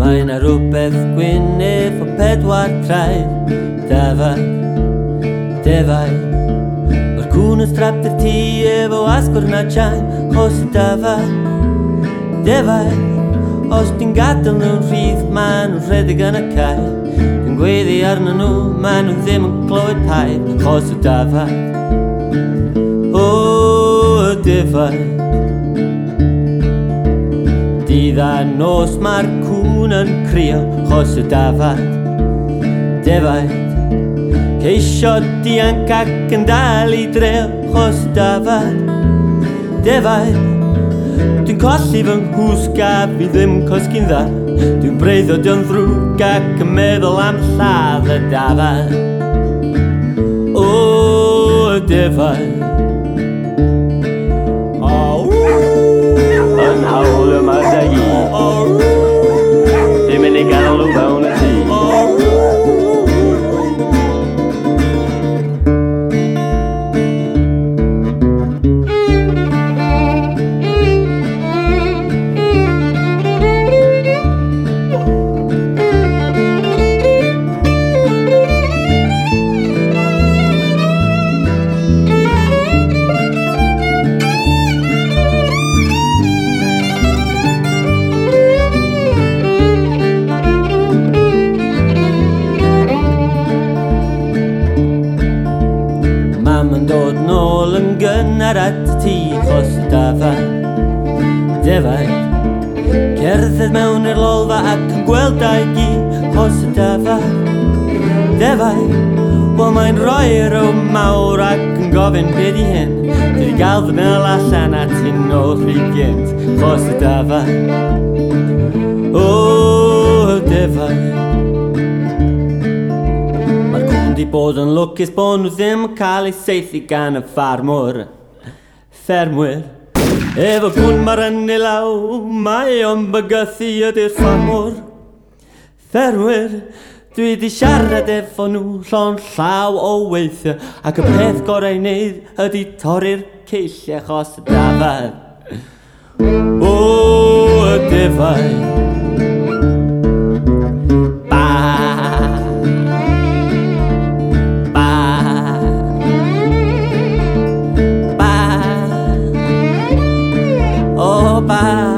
Mae yna rhywbeth gwynydd o pedwar traed Dafad, defaid O'r cwn yn strapt i'r ti efo asgwr na chan Chos i dafad, defaid Os ti'n gadael nhw'n rhydd, mae nhw'n rhedeg yn y cael Dwi'n gweddi arnyn nhw, mae nhw ddim yn clywed paid Chos y dafad, gyfan Dydd a nos mae'r cwn yn crio Chos y dafad Defaid Ceisio dianc ac yn dal i dreo Chos y dafad Defaid Dwi'n colli fy nghwsg a fi ddim cosgyn dda Dwi'n breiddo dio'n ddrwg ac yn meddwl am lladd y dafad O, oh, y defaid dod nôl yn gynnar at ti chos y dafad defaid Cerdded mewn i'r lolfa ac yn gweld a'i gi chos y dafad defaid Wel mae'n rhoi rhyw mawr ac yn gofyn beth i hyn Dwi gael fy mel allan at hyn nôl rhy gynt chos y dafad O, oh, defaid Wedi bod yn lwcus bod nhw ddim yn cael eu seithi gan y ffarmwr. Ffermwyr. Efo gwn mae'r enni law, mae o'n bygythu ydy'r ffarmwr. Ffermwyr. Dwi di siarad efo nhw llon llaw o weithio ac y peth gorau wneud ydy torri'r ceilliau achos y dafad. O, y defaid. 吧。